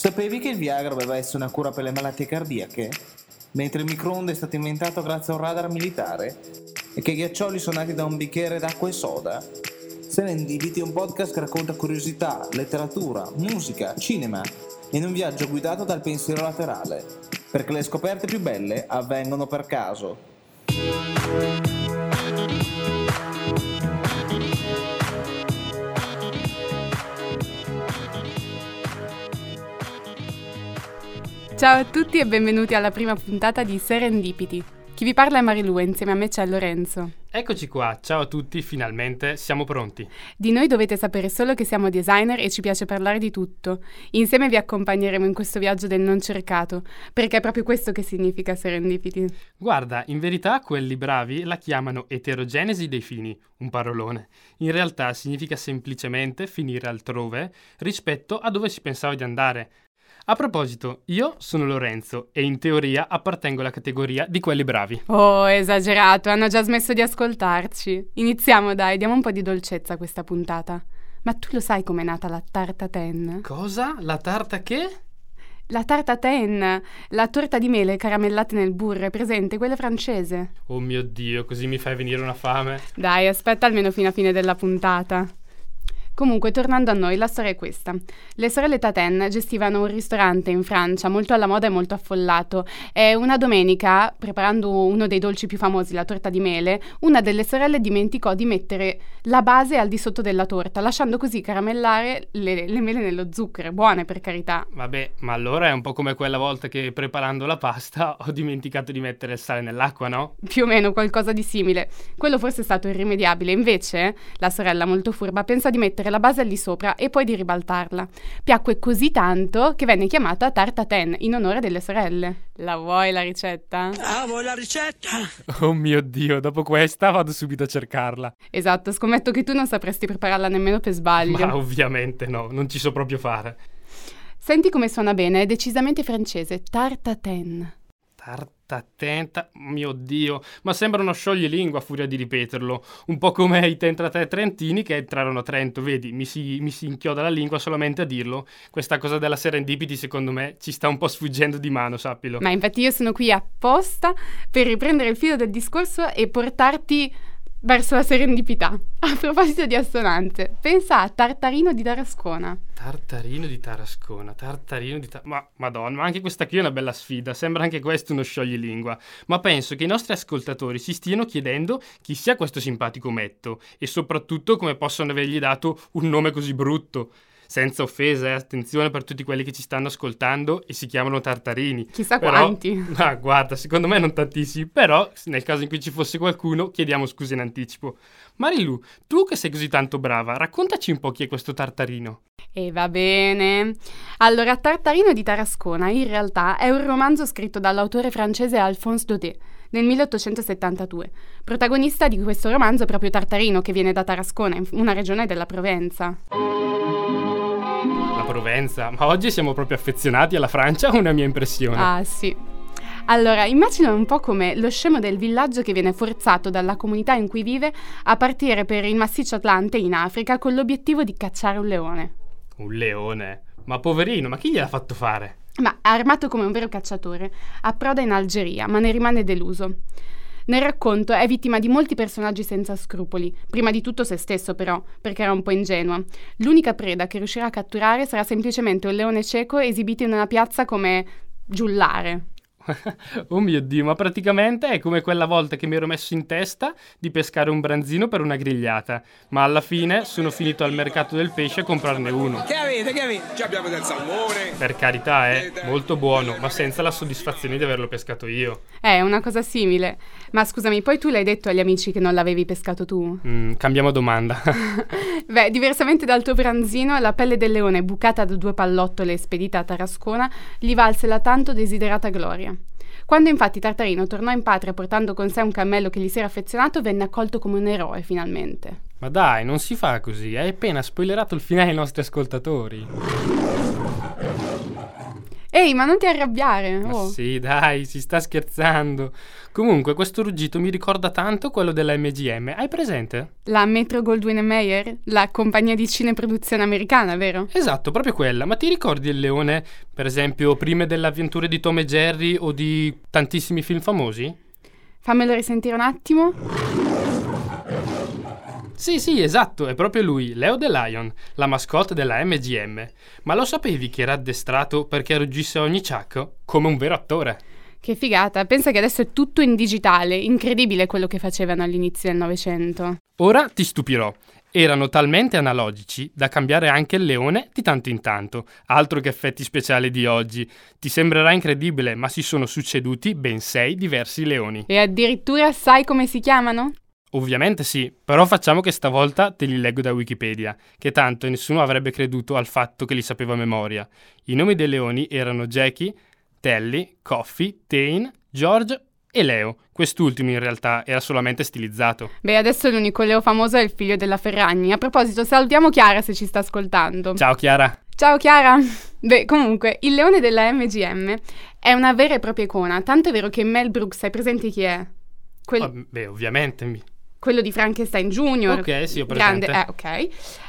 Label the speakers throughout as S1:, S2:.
S1: Sapevi che il Viagra doveva essere una cura per le malattie cardiache? Mentre il microonde è stato inventato grazie a un radar militare? E che i ghiaccioli sono nati da un bicchiere d'acqua e soda? Serendipity è un podcast che racconta curiosità, letteratura, musica, cinema in un viaggio guidato dal pensiero laterale, perché le scoperte più belle avvengono per caso.
S2: Ciao a tutti e benvenuti alla prima puntata di Serendipity. Chi vi parla è Marilu e insieme a me c'è Lorenzo.
S3: Eccoci qua, ciao a tutti, finalmente siamo pronti.
S2: Di noi dovete sapere solo che siamo designer e ci piace parlare di tutto. Insieme vi accompagneremo in questo viaggio del non cercato, perché è proprio questo che significa serendipity.
S3: Guarda, in verità quelli bravi la chiamano eterogenesi dei fini, un parolone. In realtà significa semplicemente finire altrove rispetto a dove si pensava di andare. A proposito, io sono Lorenzo e in teoria appartengo alla categoria di quelli bravi.
S2: Oh, esagerato, hanno già smesso di ascoltarci. Iniziamo dai, diamo un po' di dolcezza a questa puntata. Ma tu lo sai com'è nata la tarta ten?
S3: Cosa? La tarta che?
S2: La tarta ten, la torta di mele caramellate nel burro, è presente, quella francese.
S3: Oh mio Dio, così mi fai venire una fame.
S2: Dai, aspetta almeno fino a fine della puntata. Comunque, tornando a noi, la storia è questa. Le sorelle Taten gestivano un ristorante in Francia molto alla moda e molto affollato e una domenica, preparando uno dei dolci più famosi, la torta di mele, una delle sorelle dimenticò di mettere la base al di sotto della torta, lasciando così caramellare le, le mele nello zucchero, buone per carità.
S3: Vabbè, ma allora è un po' come quella volta che preparando la pasta ho dimenticato di mettere il sale nell'acqua, no?
S2: Più o meno qualcosa di simile. Quello forse è stato irrimediabile, invece la sorella molto furba pensa di mettere la base al di sopra e poi di ribaltarla. Piacque così tanto che venne chiamata tarta ten in onore delle sorelle. La vuoi la ricetta?
S4: Ah, vuoi la ricetta?
S3: Oh mio Dio, dopo questa vado subito a cercarla.
S2: Esatto, scommetto che tu non sapresti prepararla nemmeno per sbaglio.
S3: Ma ovviamente no, non ci so proprio fare.
S2: Senti come suona bene, è decisamente francese. Tarta ten.
S3: Tarta attenta, mio Dio, ma sembra uno scioglilingua a furia di ripeterlo, un po' come i 33 trentini che entrarono a Trento, vedi, mi si, mi si inchioda la lingua solamente a dirlo. Questa cosa della serendipity secondo me ci sta un po' sfuggendo di mano, sappilo.
S2: Ma infatti io sono qui apposta per riprendere il filo del discorso e portarti verso la serendipità. A proposito di assonanze, pensa a Tartarino di Tarascona.
S3: Tartarino di Tarascona, Tartarino di Tarascona. Ma madonna, ma anche questa qui è una bella sfida, sembra anche questo uno scioglilingua. Ma penso che i nostri ascoltatori si stiano chiedendo chi sia questo simpatico metto e soprattutto come possono avergli dato un nome così brutto senza offesa, eh, attenzione per tutti quelli che ci stanno ascoltando e si chiamano tartarini.
S2: Chissà
S3: però,
S2: quanti.
S3: Ma guarda, secondo me non tantissimi, però nel caso in cui ci fosse qualcuno chiediamo scusa in anticipo. Marilu, tu che sei così tanto brava, raccontaci un po' chi è questo tartarino.
S2: E va bene. Allora, Tartarino di Tarascona in realtà è un romanzo scritto dall'autore francese Alphonse Daudet nel 1872. Protagonista di questo romanzo è proprio Tartarino, che viene da Tarascona, una regione della Provenza.
S3: Provenza? Ma oggi siamo proprio affezionati alla Francia una mia impressione?
S2: Ah, sì. Allora, immagina un po' come lo scemo del villaggio che viene forzato dalla comunità in cui vive a partire per il massiccio Atlante in Africa con l'obiettivo di cacciare un leone.
S3: Un leone? Ma poverino, ma chi gliel'ha fatto fare?
S2: Ma armato come un vero cacciatore, approda in Algeria, ma ne rimane deluso. Nel racconto è vittima di molti personaggi senza scrupoli, prima di tutto se stesso però, perché era un po' ingenuo. L'unica preda che riuscirà a catturare sarà semplicemente un leone cieco esibito in una piazza come giullare.
S3: oh mio Dio, ma praticamente è come quella volta che mi ero messo in testa di pescare un branzino per una grigliata, ma alla fine sono finito al mercato del pesce a comprarne uno.
S4: Che avete, che avete?
S5: Ci abbiamo del salmone.
S3: Per carità, è molto buono, ma senza la soddisfazione di averlo pescato io.
S2: È una cosa simile. Ma scusami, poi tu l'hai detto agli amici che non l'avevi pescato tu?
S3: Mm, cambiamo domanda.
S2: Beh, diversamente dal tuo branzino, la pelle del leone bucata da due pallottole spedita a Tarascona gli valse la tanto desiderata gloria. Quando infatti Tartarino tornò in patria portando con sé un cammello che gli si era affezionato, venne accolto come un eroe finalmente.
S3: Ma dai, non si fa così, hai appena spoilerato il finale ai nostri ascoltatori.
S2: Ehi, ma non ti arrabbiare. Oh.
S3: sì, dai, si sta scherzando. Comunque, questo ruggito mi ricorda tanto quello della MGM. Hai presente?
S2: La Metro Goldwyn Mayer, la compagnia di cineproduzione americana, vero?
S3: Esatto, proprio quella. Ma ti ricordi il leone, per esempio, prima delle avventure di Tom e Jerry o di tantissimi film famosi?
S2: Fammelo risentire un attimo.
S3: Sì, sì, esatto, è proprio lui, Leo the Lion, la mascotte della MGM. Ma lo sapevi che era addestrato perché ruggisse ogni ciacco? Come un vero attore.
S2: Che figata, pensa che adesso è tutto in digitale, incredibile quello che facevano all'inizio del Novecento.
S3: Ora ti stupirò. Erano talmente analogici da cambiare anche il leone di tanto in tanto. Altro che effetti speciali di oggi. Ti sembrerà incredibile, ma si sono succeduti ben sei diversi leoni.
S2: E addirittura sai come si chiamano?
S3: Ovviamente sì, però facciamo che stavolta te li leggo da Wikipedia, che tanto nessuno avrebbe creduto al fatto che li sapevo a memoria. I nomi dei leoni erano Jackie, Telly, Coffee, Tane, George e Leo. Quest'ultimo in realtà era solamente stilizzato.
S2: Beh, adesso l'unico Leo famoso è il figlio della Ferragni. A proposito, salutiamo Chiara se ci sta ascoltando.
S3: Ciao Chiara!
S2: Ciao Chiara! Beh, comunque, il leone della MGM è una vera e propria icona, tanto è vero che Mel Brooks, hai presente chi è? Quel-
S3: Oh, beh, ovviamente.
S2: Quello di Frankenstein Jr.
S3: Ok, sì, ho
S2: Grande,
S3: presente.
S2: eh, ok.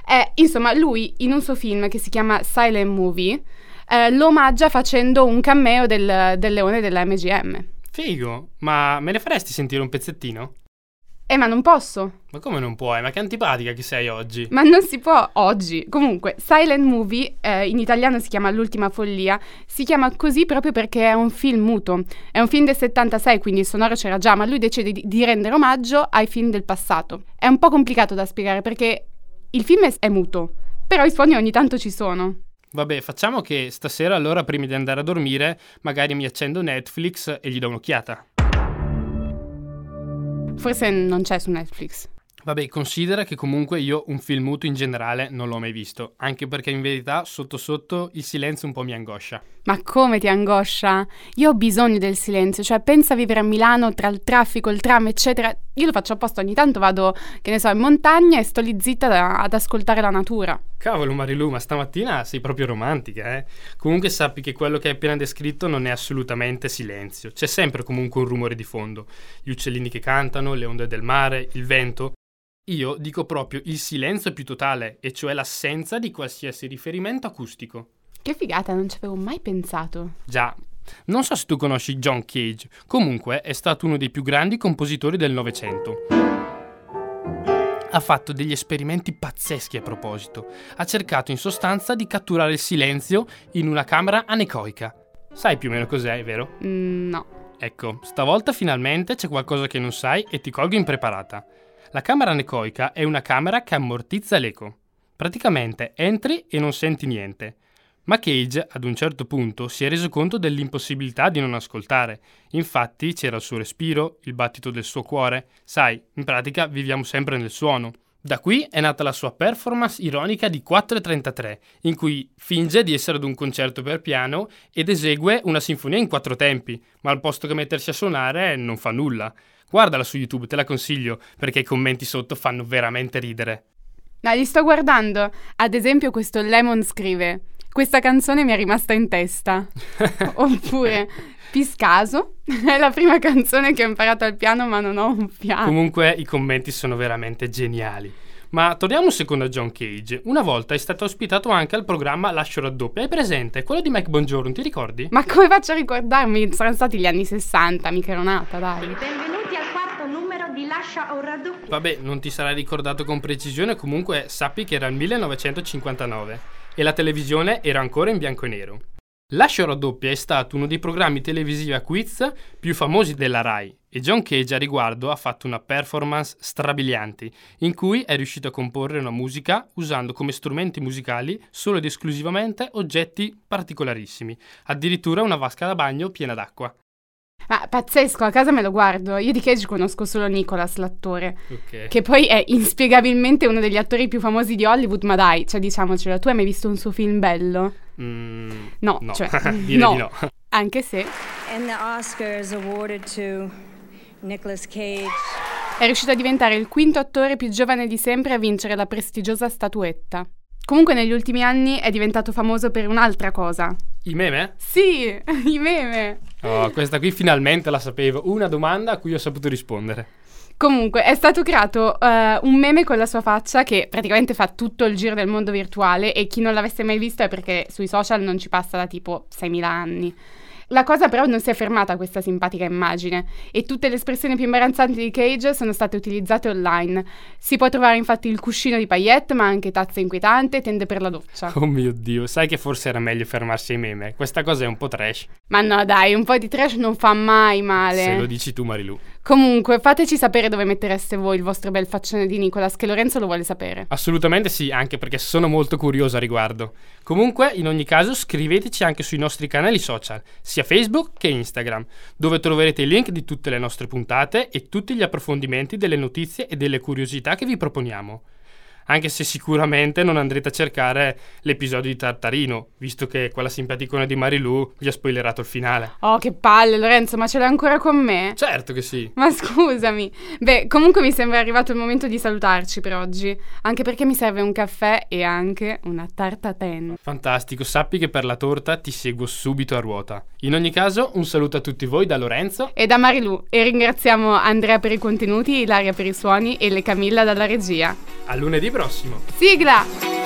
S2: Eh, insomma, lui in un suo film che si chiama Silent Movie eh, lo omaggia facendo un cameo del, del leone della MGM.
S3: Figo, ma me ne faresti sentire un pezzettino?
S2: Eh, ma non posso.
S3: Ma come non puoi? Ma che antipatica che sei oggi.
S2: Ma non si può oggi. Comunque, Silent Movie, eh, in italiano si chiama L'ultima follia, si chiama così proprio perché è un film muto. È un film del 76, quindi il sonoro c'era già, ma lui decide di, di rendere omaggio ai film del passato. È un po' complicato da spiegare perché il film è, è muto, però i suoni ogni tanto ci sono.
S3: Vabbè, facciamo che stasera allora prima di andare a dormire magari mi accendo Netflix e gli do un'occhiata.
S2: Forse non c'è su Netflix.
S3: Vabbè, considera che comunque io un film muto in generale non l'ho mai visto, anche perché in verità sotto sotto il silenzio un po' mi angoscia.
S2: Ma come ti angoscia? Io ho bisogno del silenzio, cioè pensa a vivere a Milano tra il traffico, il tram, eccetera. Io lo faccio apposta, ogni tanto vado, che ne so, in montagna e sto lì zitta da- ad ascoltare la natura.
S3: Cavolo Marilu, ma stamattina sei proprio romantica, eh? Comunque sappi che quello che hai appena descritto non è assolutamente silenzio, c'è sempre comunque un rumore di fondo. Gli uccellini che cantano, le onde del mare, il vento. Io dico proprio il silenzio più totale, e cioè l'assenza di qualsiasi riferimento acustico.
S2: Che figata, non ci avevo mai pensato.
S3: Già, non so se tu conosci John Cage, comunque è stato uno dei più grandi compositori del Novecento. Ha fatto degli esperimenti pazzeschi a proposito. Ha cercato in sostanza di catturare il silenzio in una camera anecoica. Sai più o meno cos'è, vero?
S2: Mm, no.
S3: Ecco, stavolta finalmente c'è qualcosa che non sai e ti colgo impreparata. La camera anecoica è una camera che ammortizza l'eco. Praticamente entri e non senti niente. Ma Cage, ad un certo punto, si è reso conto dell'impossibilità di non ascoltare. Infatti c'era il suo respiro, il battito del suo cuore. Sai, in pratica viviamo sempre nel suono. Da qui è nata la sua performance ironica di 4.33, in cui finge di essere ad un concerto per piano ed esegue una sinfonia in quattro tempi, ma al posto che mettersi a suonare non fa nulla. Guardala su YouTube, te la consiglio, perché i commenti sotto fanno veramente ridere.
S2: No, li sto guardando. Ad esempio questo Lemon scrive Questa canzone mi è rimasta in testa. Oppure Piscaso è la prima canzone che ho imparato al piano ma non ho un piano.
S3: Comunque i commenti sono veramente geniali. Ma torniamo un secondo a John Cage. Una volta è stato ospitato anche al programma Lascio raddoppia. Hai presente? Quello di Mike Bongiorno, ti ricordi?
S2: Ma come faccio a ricordarmi? Saranno stati gli anni 60, mica ero nata, dai.
S5: Benvenuti al quarto numero di Lascia un raddoppio.
S3: Vabbè, non ti sarai ricordato con precisione, comunque sappi che era il 1959 e la televisione era ancora in bianco e nero. Lascio raddoppia è stato uno dei programmi televisivi a quiz più famosi della RAI e John Cage a riguardo ha fatto una performance strabiliante in cui è riuscito a comporre una musica usando come strumenti musicali solo ed esclusivamente oggetti particolarissimi, addirittura una vasca da bagno piena d'acqua.
S2: Ma pazzesco, a casa me lo guardo. Io di Cage conosco solo Nicholas, l'attore.
S3: Ok.
S2: Che poi è inspiegabilmente uno degli attori più famosi di Hollywood, ma dai, cioè diciamocelo, tu hai mai visto un suo film bello?
S3: Mm,
S2: No,
S3: no,
S2: cioè, no.
S3: di no.
S2: Anche se
S6: And the Oscar is awarded to Nicolas Cage.
S2: è riuscito a diventare il quinto attore più giovane di sempre a vincere la prestigiosa statuetta. Comunque negli ultimi anni è diventato famoso per un'altra cosa.
S3: I meme?
S2: Sì, i meme.
S3: Oh, questa qui finalmente la sapevo. Una domanda a cui ho saputo rispondere.
S2: Comunque è stato creato eh, un meme con la sua faccia che praticamente fa tutto il giro del mondo virtuale e chi non l'avesse mai visto è perché sui social non ci passa da tipo 6.000 anni. La cosa però non si è fermata a questa simpatica immagine e tutte le espressioni più imbarazzanti di Cage sono state utilizzate online. Si può trovare infatti il cuscino di paillette, ma anche tazza inquietante e tende per la doccia.
S3: Oh mio dio, sai che forse era meglio fermarsi ai meme. Questa cosa è un po' trash.
S2: Ma no dai, un po' di trash non fa mai male.
S3: Se lo dici tu Marilu.
S2: Comunque, fateci sapere dove mettereste voi il vostro bel faccione di Nicolas, che Lorenzo lo vuole sapere.
S3: Assolutamente sì, anche perché sono molto curioso a riguardo. Comunque, in ogni caso, scriveteci anche sui nostri canali social, sia Facebook che Instagram, dove troverete i link di tutte le nostre puntate e tutti gli approfondimenti delle notizie e delle curiosità che vi proponiamo anche se sicuramente non andrete a cercare l'episodio di Tartarino, visto che quella simpaticona di Marilu vi ha spoilerato il finale.
S2: Oh, che palle, Lorenzo, ma ce l'hai ancora con me?
S3: Certo che sì.
S2: Ma scusami. Beh, comunque mi sembra arrivato il momento di salutarci per oggi, anche perché mi serve un caffè e anche una tarta ten.
S3: Fantastico, sappi che per la torta ti seguo subito a ruota. In ogni caso, un saluto a tutti voi da Lorenzo
S2: e da Marilu e ringraziamo Andrea per i contenuti, Ilaria per i suoni e le Camilla dalla regia.
S3: A lunedì prossimo.
S2: Sigla!